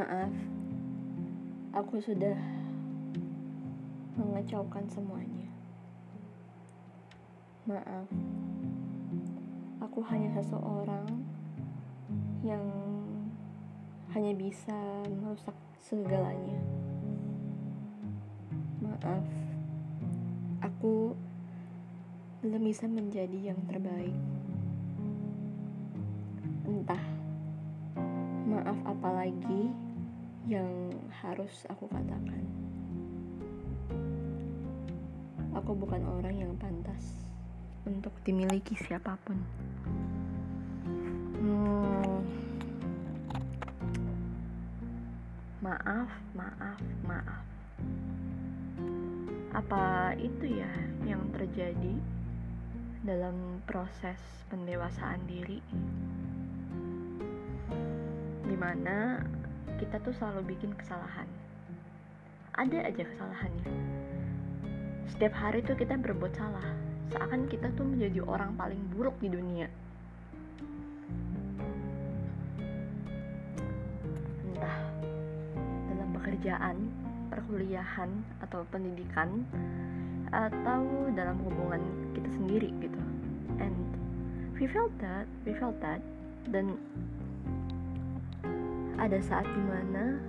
Maaf, aku sudah mengecaukan semuanya. Maaf, aku hanya seseorang yang hanya bisa merusak segalanya. Maaf, aku belum bisa menjadi yang terbaik. Entah maaf apalagi yang harus aku katakan. Aku bukan orang yang pantas untuk dimiliki siapa pun. Hmm. Maaf, maaf, maaf. Apa itu ya yang terjadi dalam proses pendewasaan diri? Di mana kita tuh selalu bikin kesalahan. Ada aja kesalahannya. Setiap hari tuh kita berbuat salah. Seakan kita tuh menjadi orang paling buruk di dunia. Entah dalam pekerjaan, perkuliahan, atau pendidikan, atau dalam hubungan kita sendiri gitu. And we felt that, we felt that, dan ada saat di mana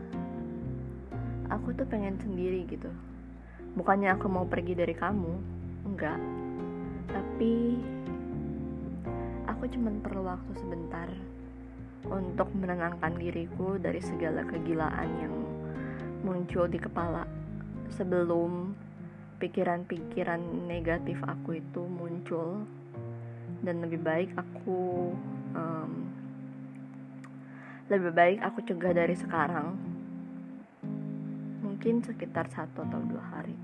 aku tuh pengen sendiri gitu. Bukannya aku mau pergi dari kamu enggak. Tapi aku cuma perlu waktu sebentar untuk menenangkan diriku dari segala kegilaan yang muncul di kepala sebelum pikiran-pikiran negatif aku itu muncul. Dan lebih baik aku um, lebih baik aku cegah dari sekarang. Mungkin sekitar satu atau dua hari.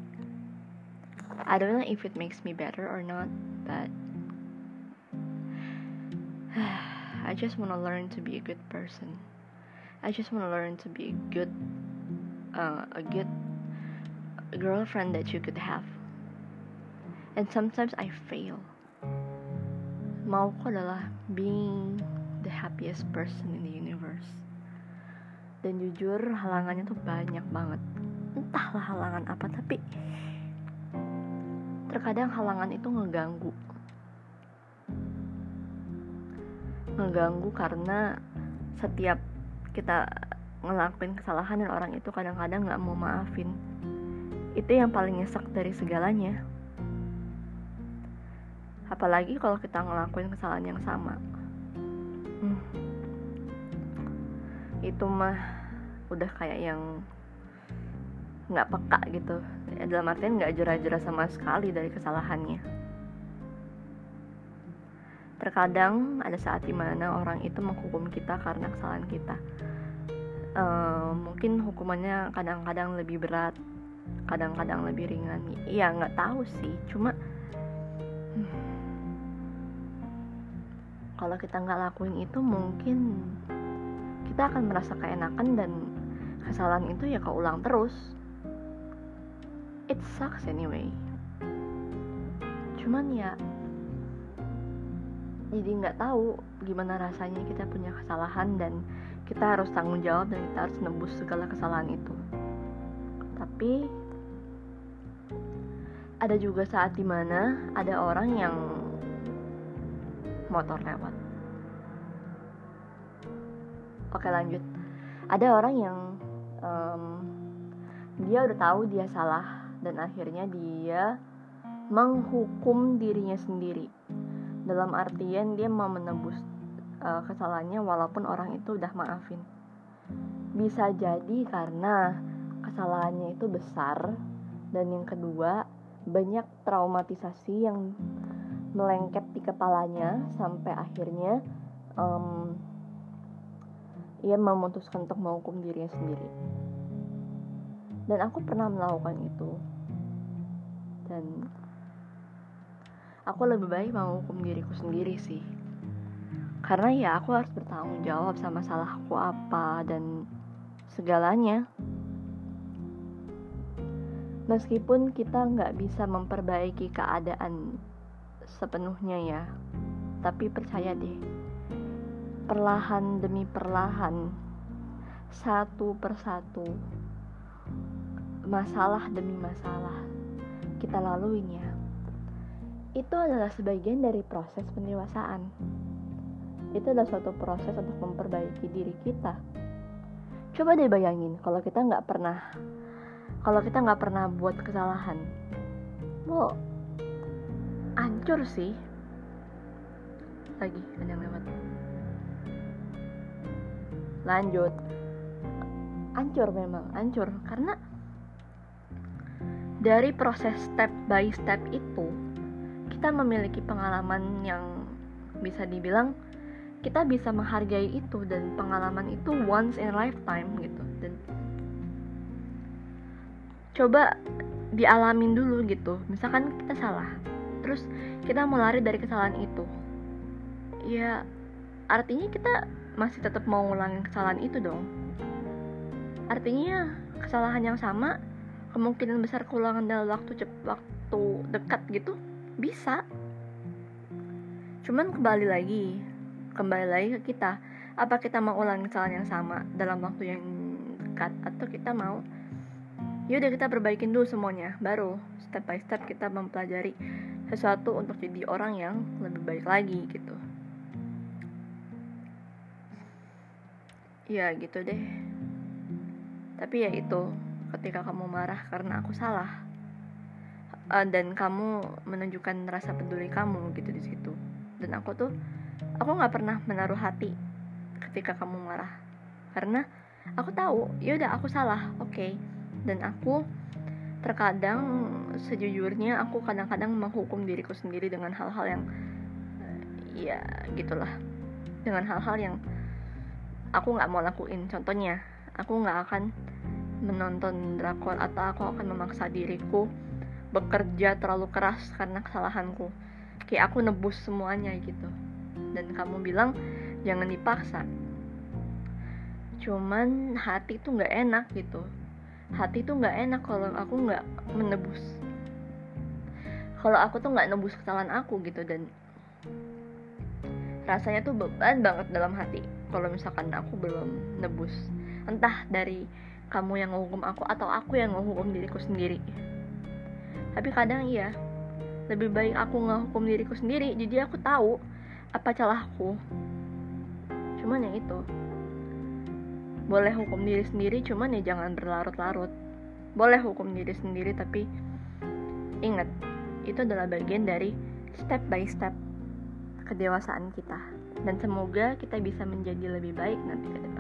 I don't know if it makes me better or not but I just want to learn to be a good person. I just want to learn to be a good uh, a good girlfriend that you could have. And sometimes I fail. Mau ko adalah being the happiest person in the universe dan jujur halangannya tuh banyak banget. Entahlah halangan apa tapi terkadang halangan itu ngeganggu. Ngeganggu karena setiap kita ngelakuin kesalahan dan orang itu kadang-kadang nggak mau maafin. Itu yang paling nyesek dari segalanya. Apalagi kalau kita ngelakuin kesalahan yang sama. Hmm. Itu mah udah kayak yang nggak peka gitu. Ya, dalam artian nggak jera-jera sama sekali dari kesalahannya. Terkadang ada saat di mana orang itu menghukum kita karena kesalahan kita. Uh, mungkin hukumannya kadang-kadang lebih berat kadang-kadang lebih ringan. Iya nggak tahu sih. Cuma hmm, kalau kita nggak lakuin itu mungkin kita akan merasa keenakan dan kesalahan itu ya keulang terus. It sucks anyway. Cuman ya jadi nggak tahu gimana rasanya kita punya kesalahan dan kita harus tanggung jawab dan kita harus nebus segala kesalahan itu. Tapi ada juga saat di mana ada orang yang motor lewat oke lanjut. Ada orang yang um, dia udah tahu dia salah dan akhirnya dia menghukum dirinya sendiri. Dalam artian dia mau menebus uh, kesalahannya walaupun orang itu udah maafin. Bisa jadi karena kesalahannya itu besar dan yang kedua banyak traumatisasi yang melengket di kepalanya sampai akhirnya um, ia memutuskan untuk menghukum dirinya sendiri. Dan aku pernah melakukan itu. Dan aku lebih baik menghukum diriku sendiri sih. Karena ya aku harus bertanggung jawab sama salahku apa dan segalanya. Meskipun kita nggak bisa memperbaiki keadaan sepenuhnya ya. Tapi percaya deh perlahan demi perlahan satu persatu masalah demi masalah kita laluin ya. Itu adalah sebagian dari proses pendewasaan. Itu adalah suatu proses untuk memperbaiki diri kita. Coba deh bayangin kalau kita nggak pernah kalau kita nggak pernah buat kesalahan lo hancur sih. Lagi ada yang lewat lanjut. Hancur memang hancur karena dari proses step by step itu kita memiliki pengalaman yang bisa dibilang kita bisa menghargai itu dan pengalaman itu once in a lifetime gitu. Dan coba dialamin dulu gitu. Misalkan kita salah terus kita mau lari dari kesalahan itu. Ya artinya kita masih tetap mau ngulangin kesalahan itu dong. Artinya kesalahan yang sama kemungkinan besar keulangan dalam waktu cepat waktu dekat gitu bisa. Cuman kembali lagi kembali lagi ke kita. Apa kita mau ulang kesalahan yang sama dalam waktu yang dekat atau kita mau yaudah kita perbaikin dulu semuanya baru step by step kita mempelajari sesuatu untuk jadi orang yang lebih baik lagi gitu ya gitu deh. Tapi ya itu ketika kamu marah karena aku salah uh, dan kamu menunjukkan rasa peduli kamu gitu di situ. Dan aku tuh aku nggak pernah menaruh hati ketika kamu marah. Karena aku tahu ya udah aku salah oke. Okay. dan aku terkadang sejujurnya aku kadang-kadang menghukum diriku sendiri dengan hal-hal yang ya gitulah. Dengan hal-hal yang aku nggak mau lakuin. Contohnya aku nggak akan menonton drakor atau aku akan memaksa diriku bekerja terlalu keras karena kesalahanku. Kayak aku nebus semuanya gitu. Dan kamu bilang jangan dipaksa. Cuman hati tuh nggak enak gitu. Hati tuh nggak enak kalau aku nggak menebus. Kalau aku tuh nggak nebus kesalahan aku gitu dan rasanya tuh beban banget dalam hati kalau misalkan aku belum nebus. Entah dari kamu yang menghukum aku atau aku yang menghukum diriku sendiri. Tapi kadang iya lebih baik aku ngehukum diriku sendiri. Jadi aku tahu apa celahku cuman yang itu. Boleh hukum diri sendiri cuman ya jangan berlarut-larut. Boleh hukum diri sendiri tapi ingat itu adalah bagian dari step by step kedewasaan kita dan semoga kita bisa menjadi lebih baik nanti ke depannya